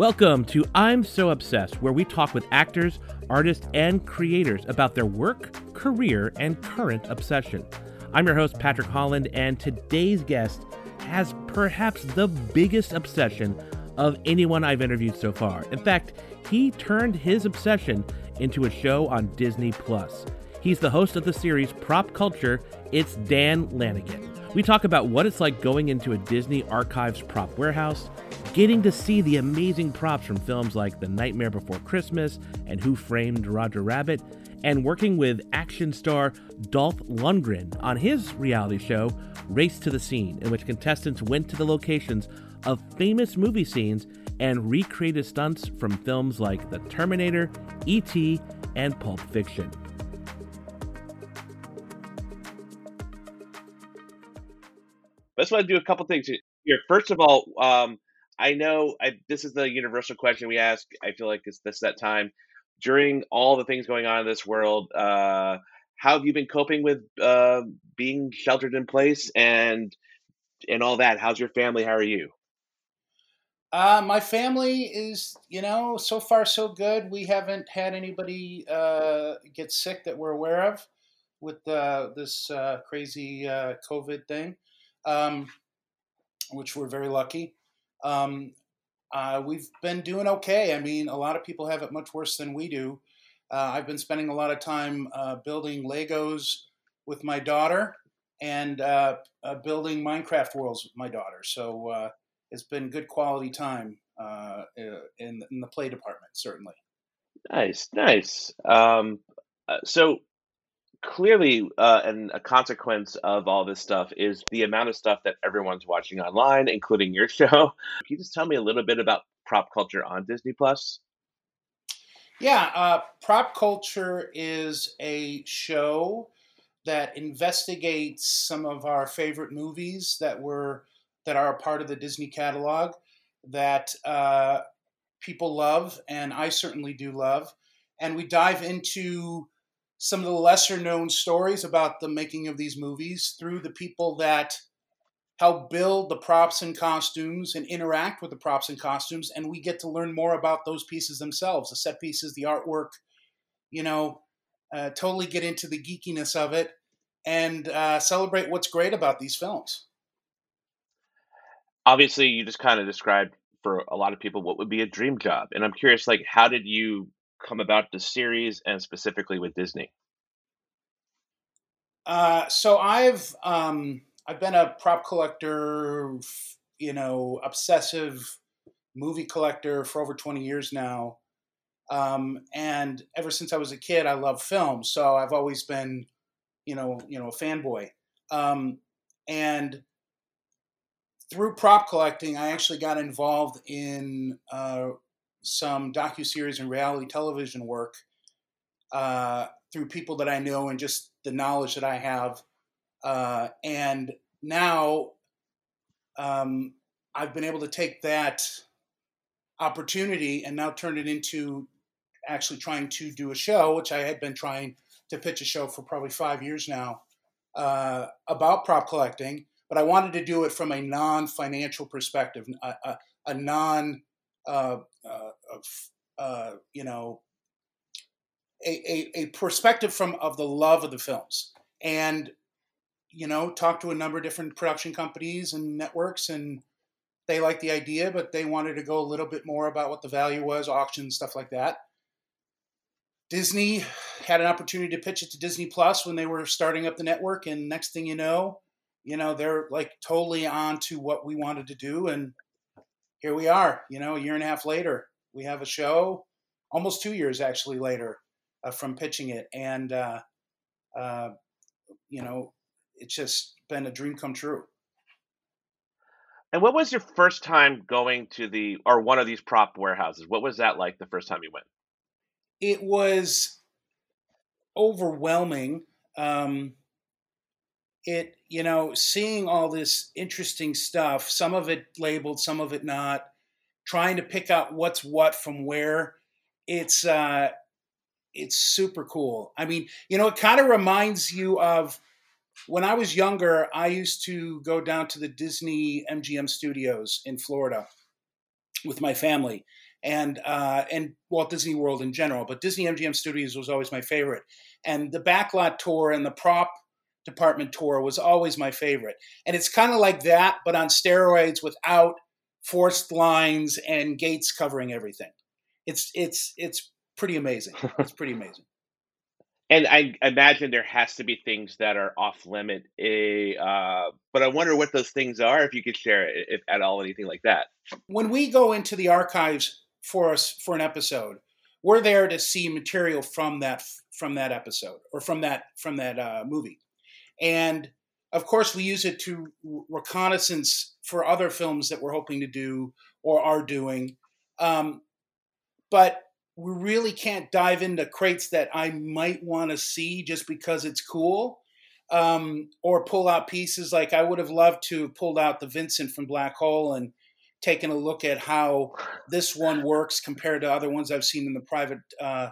Welcome to I'm So Obsessed, where we talk with actors, artists, and creators about their work, career, and current obsession. I'm your host, Patrick Holland, and today's guest has perhaps the biggest obsession of anyone I've interviewed so far. In fact, he turned his obsession into a show on Disney Plus. He's the host of the series Prop Culture. It's Dan Lanigan. We talk about what it's like going into a Disney Archives prop warehouse, getting to see the amazing props from films like The Nightmare Before Christmas and Who Framed Roger Rabbit, and working with action star Dolph Lundgren on his reality show, Race to the Scene, in which contestants went to the locations of famous movie scenes and recreated stunts from films like The Terminator, E.T., and Pulp Fiction. Just want to do a couple things here. First of all, um, I know I, this is the universal question we ask. I feel like it's this that time during all the things going on in this world. Uh, how have you been coping with uh, being sheltered in place and and all that? How's your family? How are you? Uh, my family is, you know, so far so good. We haven't had anybody uh, get sick that we're aware of with uh, this uh, crazy uh, COVID thing, um, which we're very lucky. Um, uh, we've been doing okay. I mean, a lot of people have it much worse than we do. I've been spending a lot of time building Legos with my daughter and building Minecraft worlds with my daughter. So it's been good quality time uh, in in the play department, certainly. Nice, nice. Um, uh, so clearly, uh, and a consequence of all this stuff is the amount of stuff that everyone's watching online, including your show. Can you just tell me a little bit about prop culture on Disney Plus? Yeah, uh, prop culture is a show that investigates some of our favorite movies that were that are a part of the Disney catalog that uh, people love, and I certainly do love. And we dive into some of the lesser known stories about the making of these movies through the people that help build the props and costumes and interact with the props and costumes. And we get to learn more about those pieces themselves the set pieces, the artwork, you know, uh, totally get into the geekiness of it and uh, celebrate what's great about these films obviously you just kind of described for a lot of people what would be a dream job and i'm curious like how did you come about the series and specifically with disney? Uh, so i've um, i've been a prop collector you know obsessive movie collector for over 20 years now. Um, and ever since i was a kid i love film so i've always been you know you know a fanboy. Um, and through prop collecting, I actually got involved in uh, some docu series and reality television work uh, through people that I know and just the knowledge that I have. Uh, and now um, I've been able to take that opportunity and now turn it into actually trying to do a show, which I had been trying to pitch a show for probably five years now uh, about prop collecting but I wanted to do it from a non-financial perspective, a, a, a non, uh, uh, uh, you know, a, a, a, perspective from of the love of the films, and you know, talk to a number of different production companies and networks, and they liked the idea, but they wanted to go a little bit more about what the value was, auctions, stuff like that. Disney had an opportunity to pitch it to Disney Plus when they were starting up the network, and next thing you know, you know, they're like totally on to what we wanted to do. And here we are, you know, a year and a half later, we have a show, almost two years actually later uh, from pitching it. And, uh, uh, you know, it's just been a dream come true. And what was your first time going to the or one of these prop warehouses? What was that like the first time you went? It was overwhelming. Um, it you know seeing all this interesting stuff some of it labeled some of it not trying to pick out what's what from where it's uh it's super cool i mean you know it kind of reminds you of when i was younger i used to go down to the disney mgm studios in florida with my family and uh, and Walt Disney World in general. But Disney MGM Studios was always my favorite, and the backlot tour and the prop department tour was always my favorite. And it's kind of like that, but on steroids without forced lines and gates covering everything. It's it's it's pretty amazing. It's pretty amazing. And I imagine there has to be things that are off limit. A, eh, uh, but I wonder what those things are. If you could share, it, if at all, anything like that. When we go into the archives for us for an episode, we're there to see material from that from that episode or from that from that uh, movie, and of course we use it to reconnaissance for other films that we're hoping to do or are doing. Um, but we really can't dive into crates that I might want to see just because it's cool. Um, or pull out pieces like I would have loved to have pulled out the Vincent from Black Hole and taken a look at how this one works compared to other ones I've seen in the private uh,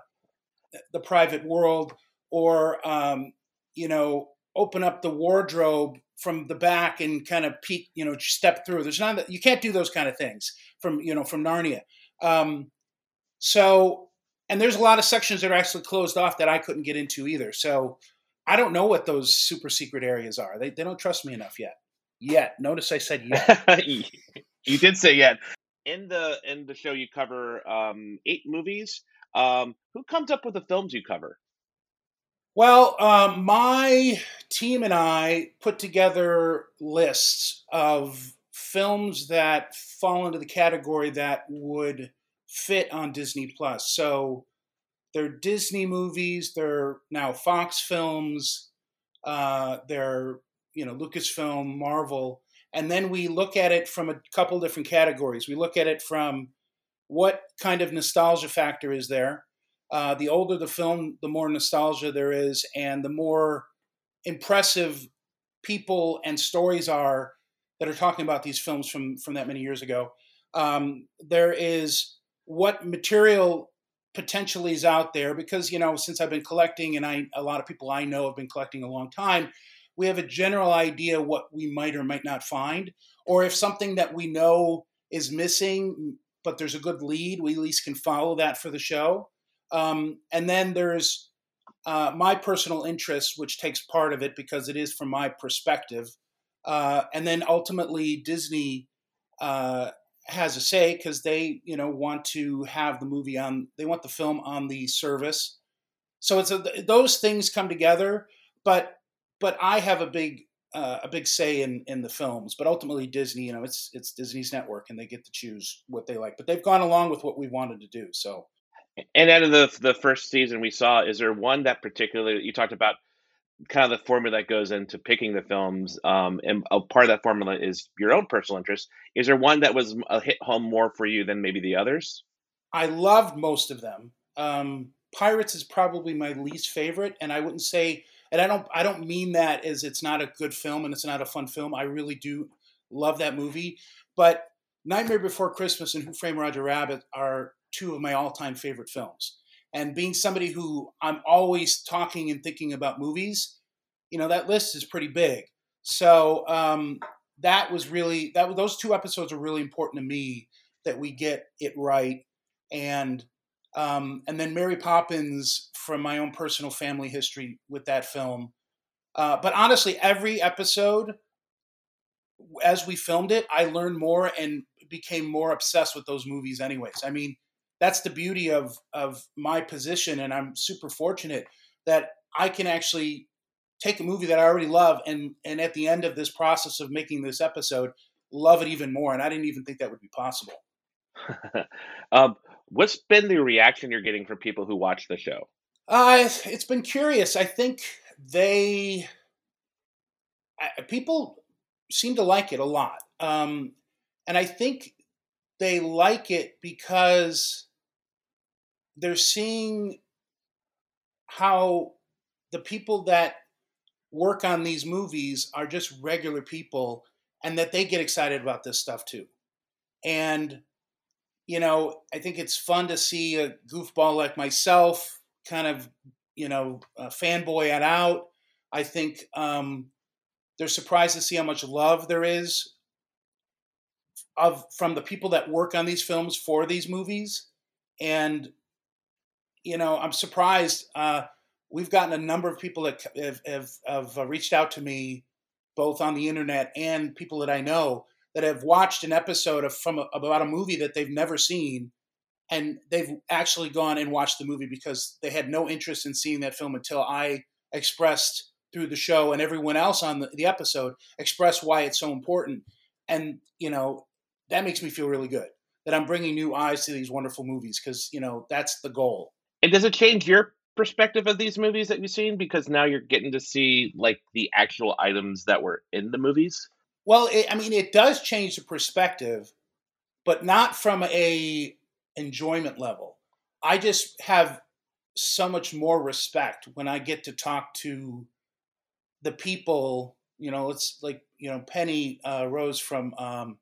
the private world, or um, you know, open up the wardrobe from the back and kind of peek, you know, step through. There's not that you can't do those kind of things from you know from Narnia. Um, so, and there's a lot of sections that are actually closed off that I couldn't get into either. So, I don't know what those super secret areas are. They, they don't trust me enough yet. Yet. Notice I said yet. you did say yet. In the in the show, you cover um, eight movies. Um, who comes up with the films you cover? Well, um, my team and I put together lists of films that fall into the category that would fit on Disney Plus. So they're Disney movies. They're now Fox films. Uh, they're you know Lucasfilm, Marvel, and then we look at it from a couple different categories. We look at it from what kind of nostalgia factor is there. Uh, the older the film, the more nostalgia there is, and the more impressive people and stories are that are talking about these films from from that many years ago. Um, there is what material potentially is out there because you know since I've been collecting and I a lot of people I know have been collecting a long time we have a general idea what we might or might not find or if something that we know is missing but there's a good lead we at least can follow that for the show um, and then there's uh, my personal interest which takes part of it because it is from my perspective uh, and then ultimately Disney uh, has a say because they you know want to have the movie on they want the film on the service. So it's a, those things come together but but i have a big uh, a big say in in the films but ultimately disney you know it's it's disney's network and they get to choose what they like but they've gone along with what we wanted to do so and out of the the first season we saw is there one that particularly you talked about kind of the formula that goes into picking the films, um, and a part of that formula is your own personal interest. Is there one that was a hit home more for you than maybe the others? I loved most of them. Um, Pirates is probably my least favorite, and I wouldn't say, and I don't, I don't mean that as it's not a good film and it's not a fun film. I really do love that movie, but Nightmare Before Christmas and Who Framed Roger Rabbit are two of my all-time favorite films and being somebody who I'm always talking and thinking about movies, you know, that list is pretty big. So um, that was really that those two episodes are really important to me that we get it right, and um, and then Mary Poppins from my own personal family history with that film. Uh, but honestly, every episode, as we filmed it, I learned more and became more obsessed with those movies. Anyways, I mean that's the beauty of of my position and i'm super fortunate that i can actually take a movie that i already love and and at the end of this process of making this episode love it even more and i didn't even think that would be possible. Um, what's been the reaction you're getting from people who watch the show? Uh, it's been curious. I think they I, people seem to like it a lot. Um, and i think they like it because they're seeing how the people that work on these movies are just regular people and that they get excited about this stuff too. And, you know, I think it's fun to see a goofball like myself kind of, you know, fanboy it out. I think um, they're surprised to see how much love there is of from the people that work on these films for these movies, and you know, I'm surprised. Uh, we've gotten a number of people that have, have, have uh, reached out to me, both on the internet and people that I know that have watched an episode of from a, about a movie that they've never seen, and they've actually gone and watched the movie because they had no interest in seeing that film until I expressed through the show and everyone else on the, the episode expressed why it's so important. And you know that makes me feel really good that I'm bringing new eyes to these wonderful movies because you know that's the goal. And does it change your perspective of these movies that you've seen because now you're getting to see like the actual items that were in the movies? Well, it, I mean, it does change the perspective, but not from a enjoyment level. I just have so much more respect when I get to talk to the people. You know, it's like you know Penny uh, Rose from um,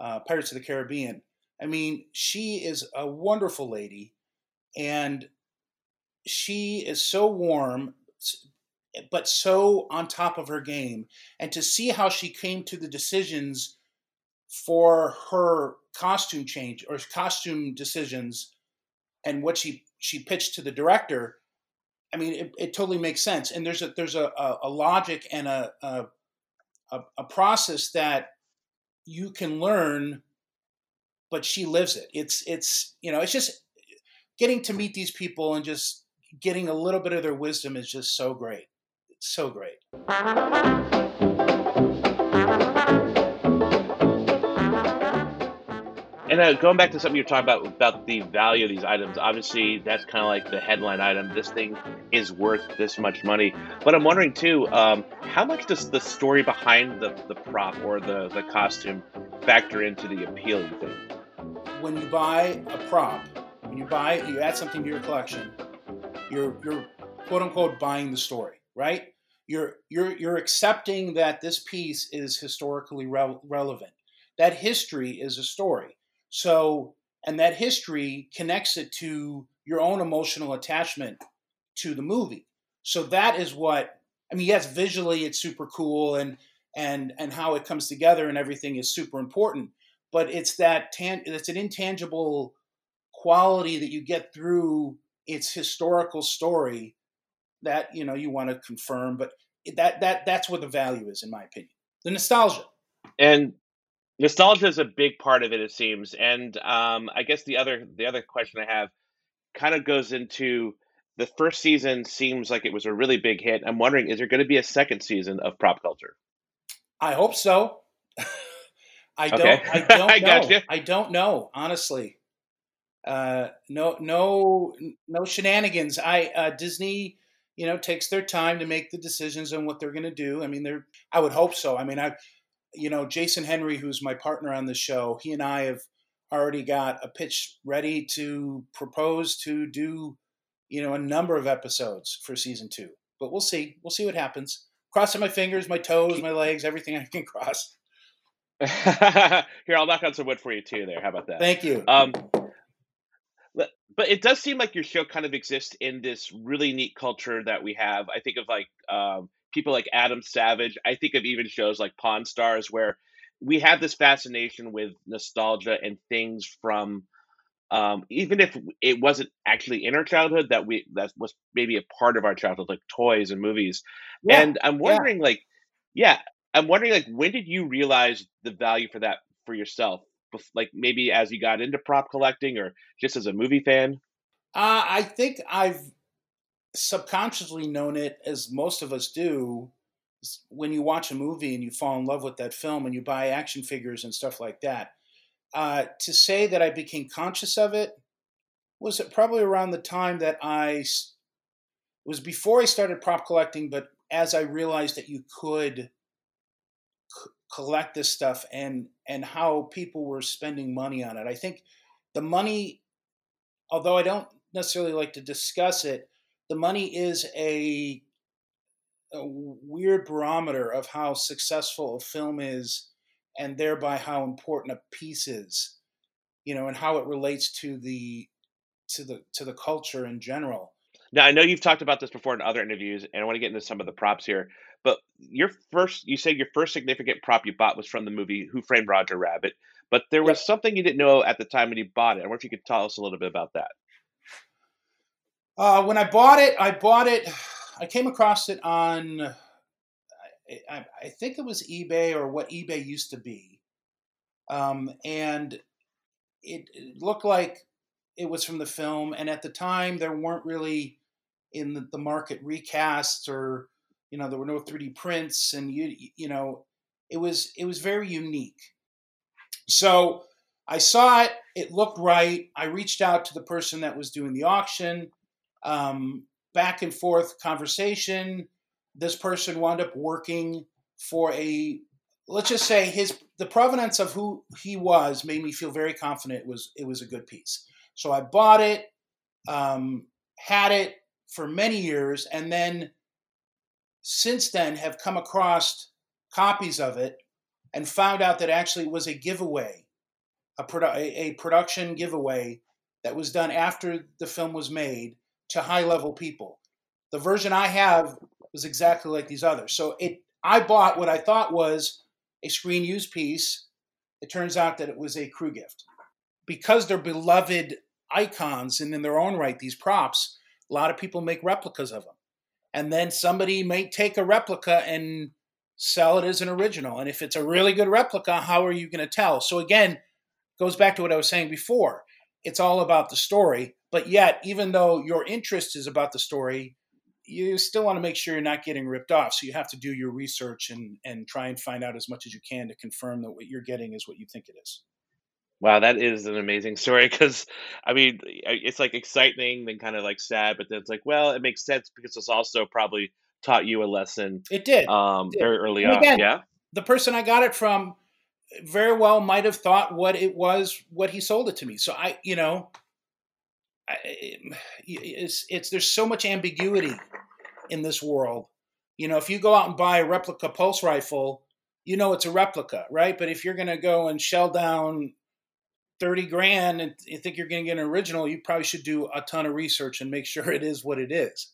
uh, Pirates of the Caribbean. I mean, she is a wonderful lady, and she is so warm, but so on top of her game. And to see how she came to the decisions for her costume change or costume decisions and what she she pitched to the director i mean it, it totally makes sense and there's a there's a, a, logic and a, a a process that you can learn but she lives it it's it's you know it's just getting to meet these people and just getting a little bit of their wisdom is just so great it's so great And uh, going back to something you're talking about about the value of these items, obviously that's kind of like the headline item. This thing is worth this much money. But I'm wondering too, um, how much does the story behind the, the prop or the, the costume factor into the appeal? You think? When you buy a prop, when you buy, you add something to your collection. You're you're quote unquote buying the story, right? You're you're you're accepting that this piece is historically re- relevant. That history is a story so, and that history connects it to your own emotional attachment to the movie. So that is what I mean. Yes, visually it's super cool, and and and how it comes together and everything is super important. But it's that tan- it's an intangible quality that you get through its historical story that you know you want to confirm. But that that that's where the value is, in my opinion. The nostalgia. And nostalgia is a big part of it it seems and um, i guess the other the other question i have kind of goes into the first season seems like it was a really big hit i'm wondering is there going to be a second season of prop culture i hope so i don't i don't I know i don't know honestly uh, no no no shenanigans i uh, disney you know takes their time to make the decisions on what they're going to do i mean they're i would hope so i mean i you know, Jason Henry, who's my partner on the show, he and I have already got a pitch ready to propose to do, you know, a number of episodes for season two. But we'll see. We'll see what happens. Crossing my fingers, my toes, my legs, everything I can cross. Here, I'll knock on some wood for you too. There, how about that? Thank you. Um, but it does seem like your show kind of exists in this really neat culture that we have. I think of like um, people like Adam Savage. I think of even shows like Pawn Stars where we have this fascination with nostalgia and things from um, even if it wasn't actually in our childhood that we that was maybe a part of our childhood like toys and movies yeah, and i'm wondering yeah. like yeah i'm wondering like when did you realize the value for that for yourself like maybe as you got into prop collecting or just as a movie fan uh, i think i've subconsciously known it as most of us do when you watch a movie and you fall in love with that film and you buy action figures and stuff like that. Uh, to say that I became conscious of it was probably around the time that I was before I started prop collecting, but as I realized that you could collect this stuff and and how people were spending money on it. I think the money, although I don't necessarily like to discuss it, the money is a, a weird barometer of how successful a film is and thereby how important a piece is you know and how it relates to the to the to the culture in general now i know you've talked about this before in other interviews and i want to get into some of the props here but your first, you say your first significant prop you bought was from the movie Who Framed Roger Rabbit, but there was yep. something you didn't know at the time when you bought it. I wonder if you could tell us a little bit about that. Uh, when I bought it, I bought it. I came across it on, I, I think it was eBay or what eBay used to be, um, and it, it looked like it was from the film. And at the time, there weren't really in the, the market recasts or you know there were no 3D prints, and you you know it was it was very unique. So I saw it. It looked right. I reached out to the person that was doing the auction um, back and forth conversation. This person wound up working for a let's just say his the provenance of who he was made me feel very confident it was it was a good piece. So I bought it, um, had it for many years, and then since then have come across copies of it and found out that actually it was a giveaway, a, produ- a production giveaway that was done after the film was made to high level people. The version I have was exactly like these others. So it I bought what I thought was a screen use piece. It turns out that it was a crew gift. Because they're beloved icons and in their own right, these props, a lot of people make replicas of them. And then somebody may take a replica and sell it as an original. And if it's a really good replica, how are you going to tell? So again, goes back to what I was saying before. It's all about the story. But yet, even though your interest is about the story, you still want to make sure you're not getting ripped off. So you have to do your research and and try and find out as much as you can to confirm that what you're getting is what you think it is. Wow, that is an amazing story because I mean, it's like exciting, then kind of like sad, but then it's like, well, it makes sense because it's also probably taught you a lesson. It did. Um, it did. very early and on. Again, yeah. The person I got it from very well might have thought what it was, what he sold it to me. So I, you know, it's it's there's so much ambiguity in this world. You know, if you go out and buy a replica pulse rifle, you know it's a replica, right? But if you're going to go and shell down 30 grand and you think you're going to get an original, you probably should do a ton of research and make sure it is what it is.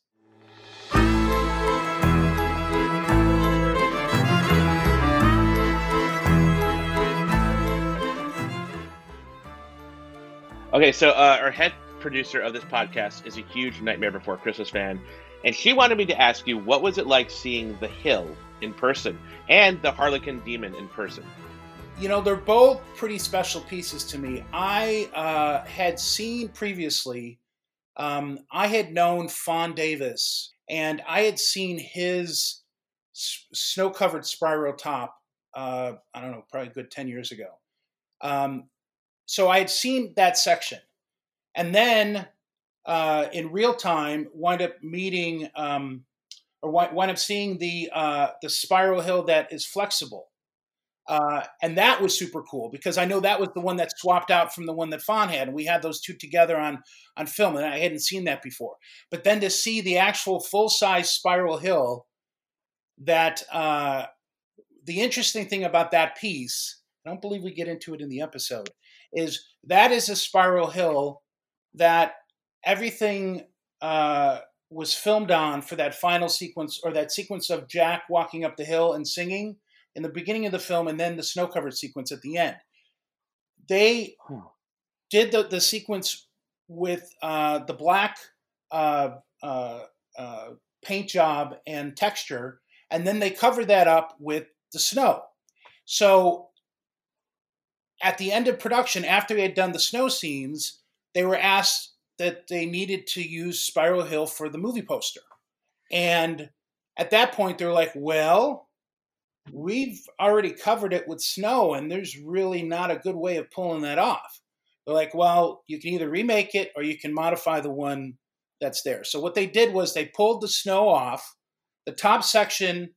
Okay, so uh, our head producer of this podcast is a huge Nightmare Before Christmas fan, and she wanted me to ask you what was it like seeing The Hill in person and the Harlequin Demon in person? You know, they're both pretty special pieces to me. I uh, had seen previously, um, I had known Fawn Davis, and I had seen his snow covered spiral top, uh, I don't know, probably a good 10 years ago. Um, so I had seen that section and then uh, in real time wind up meeting um, or wind up seeing the uh, the spiral hill that is flexible. Uh, and that was super cool because I know that was the one that swapped out from the one that Fawn had, and we had those two together on on film, and I hadn't seen that before. But then to see the actual full size spiral hill, that uh, the interesting thing about that piece, I don't believe we get into it in the episode, is that is a spiral hill that everything uh, was filmed on for that final sequence or that sequence of Jack walking up the hill and singing in the beginning of the film and then the snow covered sequence at the end. They did the, the sequence with uh, the black uh, uh, uh, paint job and texture, and then they covered that up with the snow. So at the end of production, after they had done the snow scenes, they were asked that they needed to use Spiral Hill for the movie poster. And at that point, they're like, well, we've already covered it with snow, and there's really not a good way of pulling that off. They're like, well, you can either remake it or you can modify the one that's there. So what they did was they pulled the snow off. The top section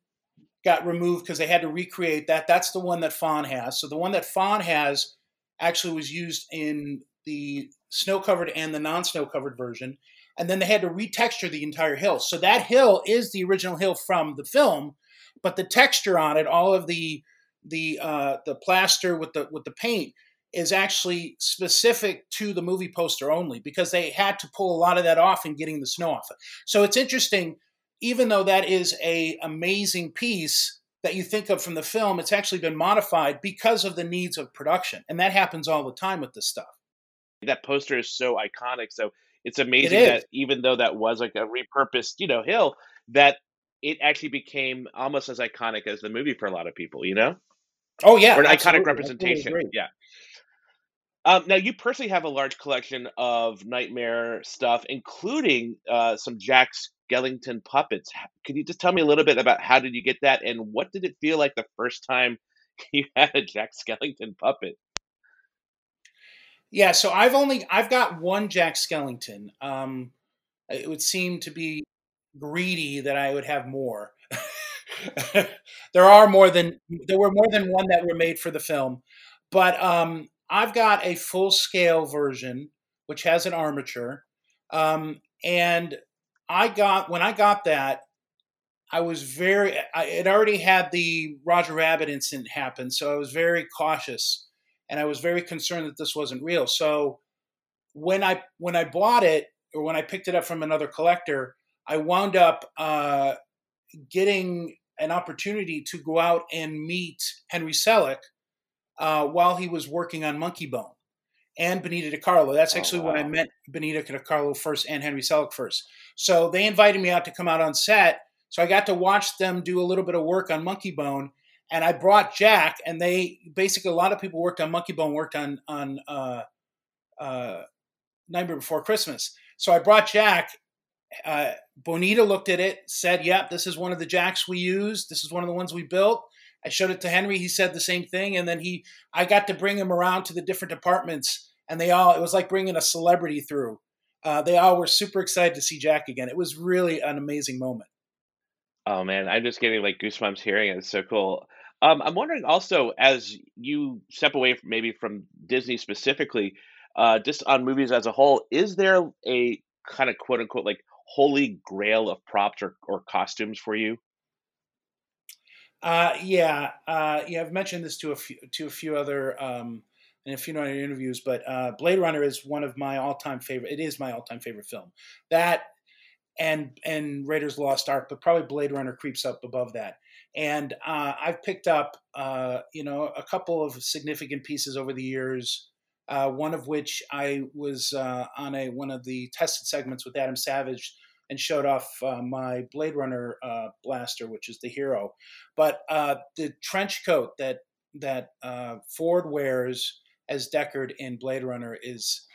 got removed because they had to recreate that. That's the one that Fawn has. So the one that Fawn has actually was used in the snow covered and the non snow covered version. And then they had to retexture the entire hill. So that hill is the original hill from the film, but the texture on it, all of the the uh, the plaster with the with the paint is actually specific to the movie poster only because they had to pull a lot of that off in getting the snow off. So it's interesting. even though that is a amazing piece that you think of from the film, it's actually been modified because of the needs of production, and that happens all the time with this stuff. That poster is so iconic. So it's amazing it that even though that was like a repurposed, you know, hill, that it actually became almost as iconic as the movie for a lot of people. You know? Oh yeah, or an iconic representation. Yeah. Um, now, you personally have a large collection of nightmare stuff, including uh, some Jack Skellington puppets. Could you just tell me a little bit about how did you get that, and what did it feel like the first time you had a Jack Skellington puppet? Yeah, so I've only I've got one Jack Skellington. Um, it would seem to be greedy that I would have more. there are more than there were more than one that were made for the film, but um, I've got a full scale version which has an armature, um, and I got when I got that, I was very. I, it already had the Roger Rabbit incident happen, so I was very cautious, and I was very concerned that this wasn't real. So when I when I bought it or when I picked it up from another collector, I wound up uh, getting an opportunity to go out and meet Henry Selick uh, while he was working on Monkeybone and Benita DeCarlo. That's oh, actually oh, wow. when I met Benita DeCarlo first and Henry Selick first. So they invited me out to come out on set. So I got to watch them do a little bit of work on Monkeybone. And I brought Jack, and they basically a lot of people worked on Monkeybone, worked on on uh, uh, Nightmare Before Christmas. So I brought Jack. Uh, Bonita looked at it, said, "Yep, this is one of the jacks we used. This is one of the ones we built." I showed it to Henry. He said the same thing, and then he, I got to bring him around to the different departments, and they all, it was like bringing a celebrity through. Uh, they all were super excited to see Jack again. It was really an amazing moment. Oh man, I'm just getting like goosebumps hearing it. It's so cool. Um, I'm wondering also, as you step away from maybe from Disney specifically, uh, just on movies as a whole, is there a kind of quote unquote like holy grail of props or, or costumes for you? Uh, yeah, uh, yeah. I've mentioned this to a few to a few other um, in a few other interviews, but uh, Blade Runner is one of my all time favorite. It is my all time favorite film. That and and Raiders Lost Ark, but probably Blade Runner creeps up above that. And uh, I've picked up, uh, you know, a couple of significant pieces over the years. Uh, one of which I was on a one of the tested segments with Adam Savage and showed off uh, my Blade Runner uh, blaster, which is the hero. But uh, the trench coat that that uh, Ford wears as Deckard in Blade Runner is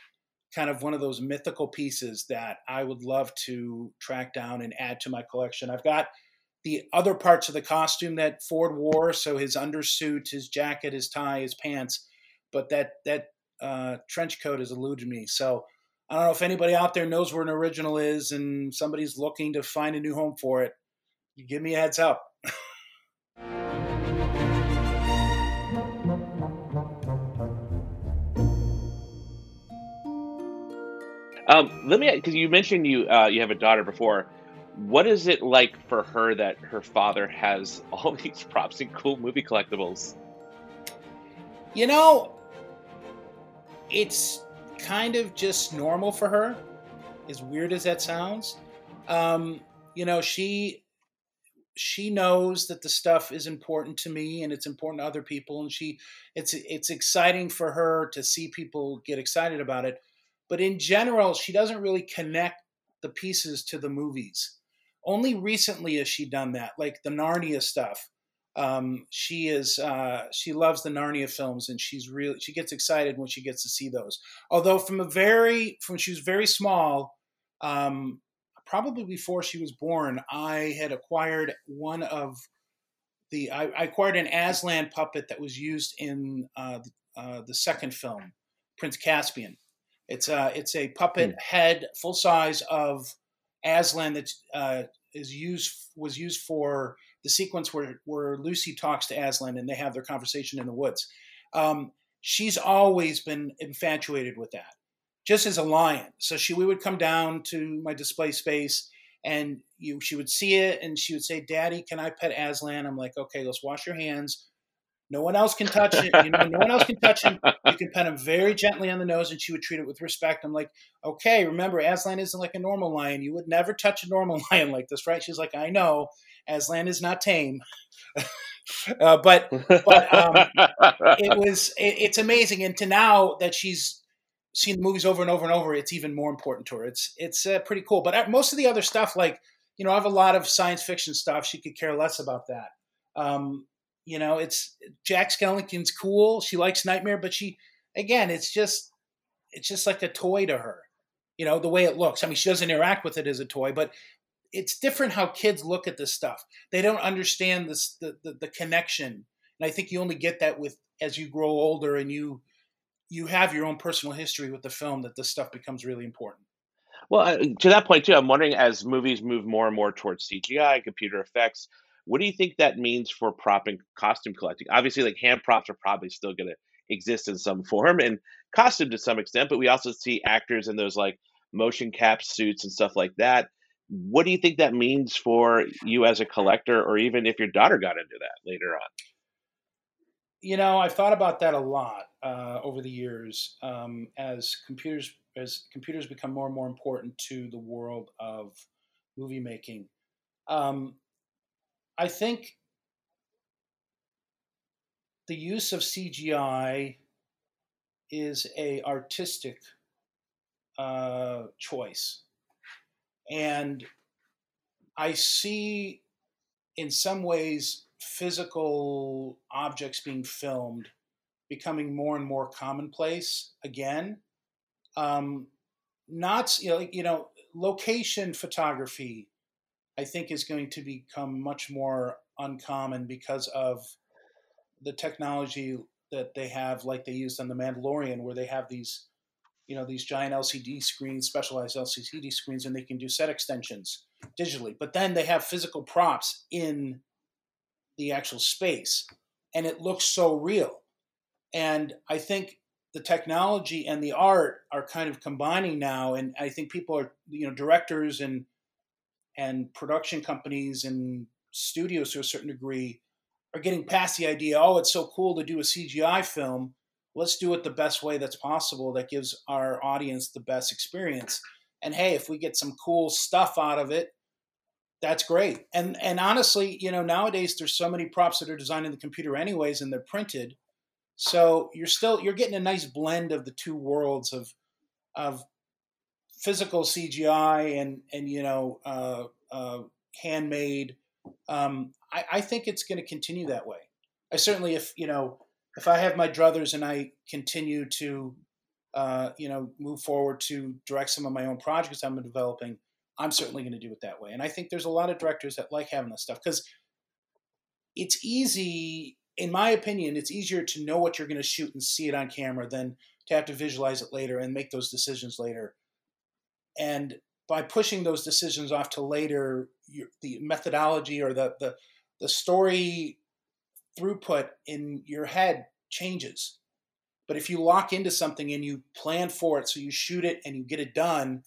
kind of one of those mythical pieces that I would love to track down and add to my collection. I've got the other parts of the costume that Ford wore, so his undersuit, his jacket, his tie, his pants, but that that uh, trench coat has eluded me. So I don't know if anybody out there knows where an original is and somebody's looking to find a new home for it. You give me a heads up. um, let me because you mentioned you uh, you have a daughter before. What is it like for her that her father has all these props and cool movie collectibles? You know, it's kind of just normal for her, as weird as that sounds. Um, you know, she she knows that the stuff is important to me and it's important to other people and she it's it's exciting for her to see people get excited about it. But in general she doesn't really connect the pieces to the movies. Only recently has she done that like the narnia stuff um, she is uh, she loves the Narnia films, and she's really she gets excited when she gets to see those. Although from a very from she was very small, um, probably before she was born, I had acquired one of the I, I acquired an Aslan puppet that was used in uh, uh, the second film, Prince Caspian. It's a it's a puppet mm. head, full size of Aslan that uh, is used was used for the sequence where where Lucy talks to Aslan and they have their conversation in the woods. Um, she's always been infatuated with that, just as a lion. So she we would come down to my display space and you she would see it and she would say, "Daddy, can I pet Aslan?" I'm like, "Okay, let's wash your hands." No one else can touch it. You know, no one else can touch him. You can pet him very gently on the nose, and she would treat it with respect. I'm like, okay, remember, Aslan isn't like a normal lion. You would never touch a normal lion like this, right? She's like, I know. Aslan is not tame. uh, but but um, it was it, it's amazing, and to now that she's seen the movies over and over and over, it's even more important to her. It's it's uh, pretty cool. But uh, most of the other stuff, like you know, I have a lot of science fiction stuff. She could care less about that. Um, you know, it's Jack Skellington's cool. She likes Nightmare, but she, again, it's just, it's just like a toy to her. You know, the way it looks. I mean, she doesn't interact with it as a toy, but it's different how kids look at this stuff. They don't understand this, the, the, the connection. And I think you only get that with as you grow older and you you have your own personal history with the film that this stuff becomes really important. Well, to that point too, I'm wondering as movies move more and more towards CGI, computer effects, what do you think that means for prop and costume collecting? Obviously, like hand props are probably still going to exist in some form, and costume to some extent. But we also see actors in those like motion cap suits and stuff like that. What do you think that means for you as a collector, or even if your daughter got into that later on? You know, I've thought about that a lot uh, over the years um, as computers as computers become more and more important to the world of movie making. Um, I think the use of CGI is a artistic uh, choice, and I see in some ways physical objects being filmed becoming more and more commonplace again. Um, not you know, you know location photography I think is going to become much more uncommon because of the technology that they have, like they used on The Mandalorian, where they have these, you know, these giant LCD screens, specialized LCD screens, and they can do set extensions digitally. But then they have physical props in the actual space, and it looks so real. And I think the technology and the art are kind of combining now, and I think people are, you know, directors and and production companies and studios to a certain degree are getting past the idea oh it's so cool to do a cgi film. Let's do it the best way that's possible that gives our audience the best experience. And hey if we get some cool stuff out of it that's great. And and honestly you know nowadays there's so many props that are designed in the computer anyways and they're printed. So you're still you're getting a nice blend of the two worlds of of physical CGI and and you know uh, uh, handmade. Um, I, I, think it's going to continue that way. I certainly, if you know, if I have my druthers and I continue to, uh, you know, move forward to direct some of my own projects I'm developing, I'm certainly going to do it that way. And I think there's a lot of directors that like having this stuff because it's easy, in my opinion, it's easier to know what you're going to shoot and see it on camera than to have to visualize it later and make those decisions later and by pushing those decisions off to later, the methodology or the, the the story throughput in your head changes. But if you lock into something and you plan for it, so you shoot it and you get it done,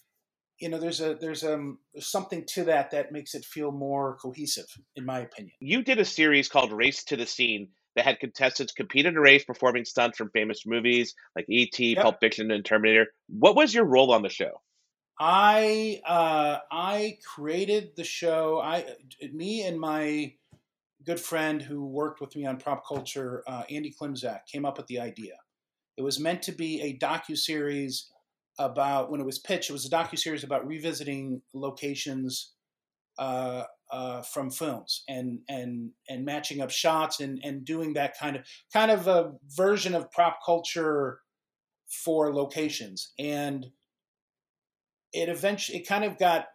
you know there's a there's um there's something to that that makes it feel more cohesive, in my opinion. You did a series called Race to the Scene that had contestants compete in a race performing stunts from famous movies like E.T., yep. Pulp Fiction, and Terminator. What was your role on the show? I uh, I created the show. I me and my good friend who worked with me on prop culture, uh, Andy Klimzak, came up with the idea. It was meant to be a docu series about when it was pitched. It was a docu series about revisiting locations uh, uh, from films and and and matching up shots and and doing that kind of kind of a version of prop culture for locations and it eventually it kind of got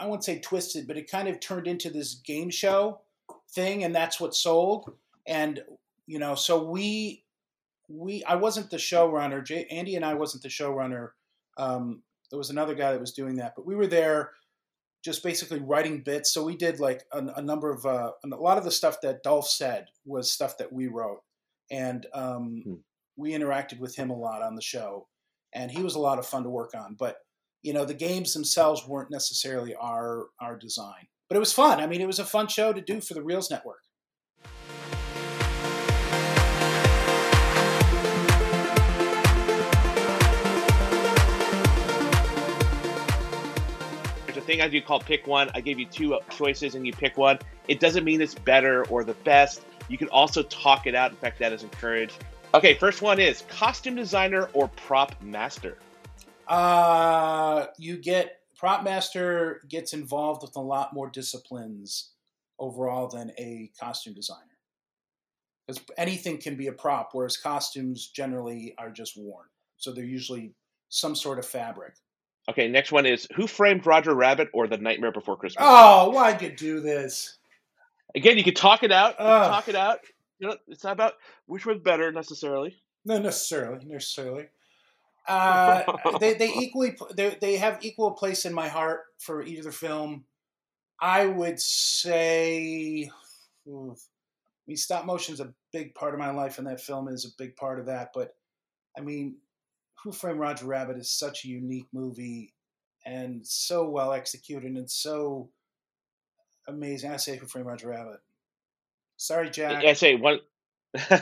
I won't say twisted, but it kind of turned into this game show thing, and that's what sold. And you know, so we we I wasn't the showrunner. Jay, Andy and I wasn't the showrunner. Um, there was another guy that was doing that, but we were there just basically writing bits. So we did like a, a number of uh, a lot of the stuff that Dolph said was stuff that we wrote, and um, hmm. we interacted with him a lot on the show and he was a lot of fun to work on. But you know, the games themselves weren't necessarily our our design, but it was fun. I mean, it was a fun show to do for the Reelz Network. thing I do called pick one. I gave you two choices and you pick one. It doesn't mean it's better or the best. You can also talk it out. In fact, that is encouraged. Okay, first one is costume designer or prop master. Uh, you get prop master gets involved with a lot more disciplines overall than a costume designer. Because anything can be a prop, whereas costumes generally are just worn. So they're usually some sort of fabric. Okay, next one is Who Framed Roger Rabbit or The Nightmare Before Christmas? Oh, why'd you do this? Again, you can talk it out. talk it out. You know, it's not about which one's better necessarily. No, necessarily, necessarily. Uh, they they equally they they have equal place in my heart for either film. I would say, I mean, stop motion is a big part of my life, and that film is a big part of that. But I mean, Who Framed Roger Rabbit is such a unique movie and so well executed and so amazing. I say Who Framed Roger Rabbit. Sorry, Jack. I say one.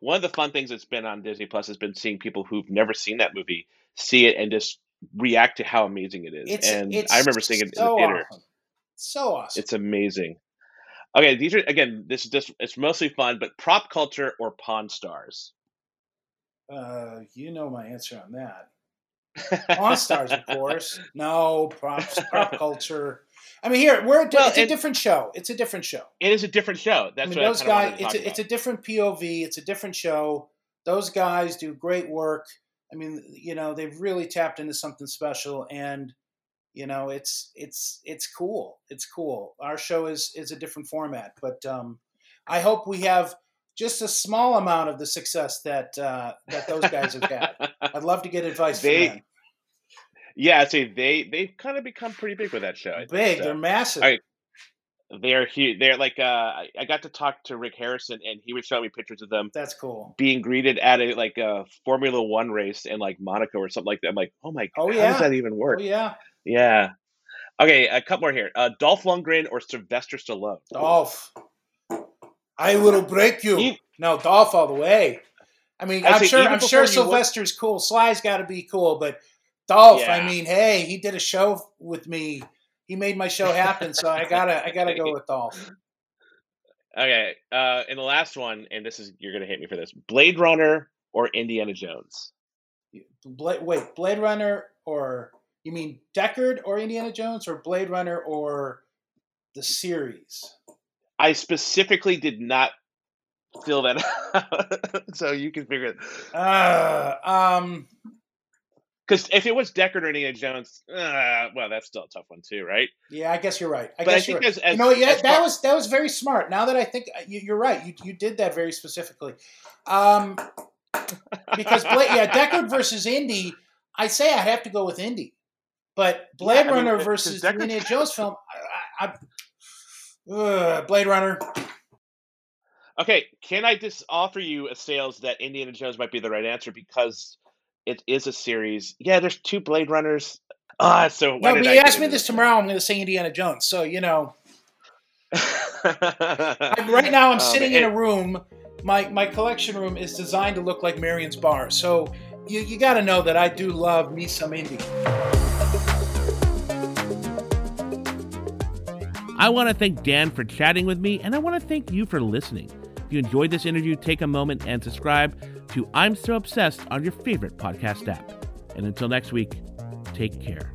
one of the fun things that's been on Disney Plus has been seeing people who've never seen that movie see it and just react to how amazing it is. It's, and it's I remember seeing it so in the theater. Awesome. So awesome. It's amazing. Okay, these are again. This is just it's mostly fun, but prop culture or Pawn Stars. Uh, you know my answer on that. Pawn Stars, of course. No props, prop culture. I mean, here we're well, it's a different show. It's a different show. It is a different show. That's I mean, those guys. It's a, it's a different POV. It's a different show. Those guys do great work. I mean, you know, they've really tapped into something special, and you know, it's it's it's cool. It's cool. Our show is is a different format, but um, I hope we have just a small amount of the success that uh, that those guys have had. I'd love to get advice they, from them. Yeah, see, they they've kind of become pretty big with that show. Big, so. they're massive. I, they're huge. They're like uh, I got to talk to Rick Harrison, and he would show me pictures of them. That's cool. Being greeted at a like a Formula One race in like Monaco or something like that. I'm like, oh my god, oh, yeah. how does that even work? Oh yeah, yeah. Okay, a couple more here. Uh, Dolph Lundgren or Sylvester Stallone? Dolph. I will break you. He, no, Dolph all the way. I mean, I am sure. I'm sure Sylvester's went, cool. Sly's got to be cool, but Dolph. Yeah. I mean, hey, he did a show with me he made my show happen. so I gotta I gotta go with Dolph. Okay, uh, and the last one, and this is you're gonna hate me for this: Blade Runner or Indiana Jones. Blade, wait, Blade Runner or you mean Deckard or Indiana Jones or Blade Runner or the series? I specifically did not fill that out, so you can figure it. Uh, um, because if it was Deckard or Indiana Jones, uh, well, that's still a tough one too, right? Yeah, I guess you're right. I but guess I you're as, as, you know, yeah, that far- was that was very smart. Now that I think uh, you, are right, you you did that very specifically. Um, because Blade, yeah, Deckard versus Indy, I say I'd have to go with Indy, but Blade yeah, Runner I mean, versus Deckard- Indiana Jones film, I, I, uh, Blade Runner. Okay, can I just offer you a sales that Indiana Jones might be the right answer because it is a series. Yeah, there's two Blade Runners. Ah, so no, but you ask me this tomorrow, I'm going to say Indiana Jones. So you know, right now I'm oh, sitting in a room. My my collection room is designed to look like Marion's Bar. So you you got to know that I do love me some Indy. I want to thank Dan for chatting with me, and I want to thank you for listening. If you enjoyed this interview, take a moment and subscribe to I'm So Obsessed on your favorite podcast app. And until next week, take care.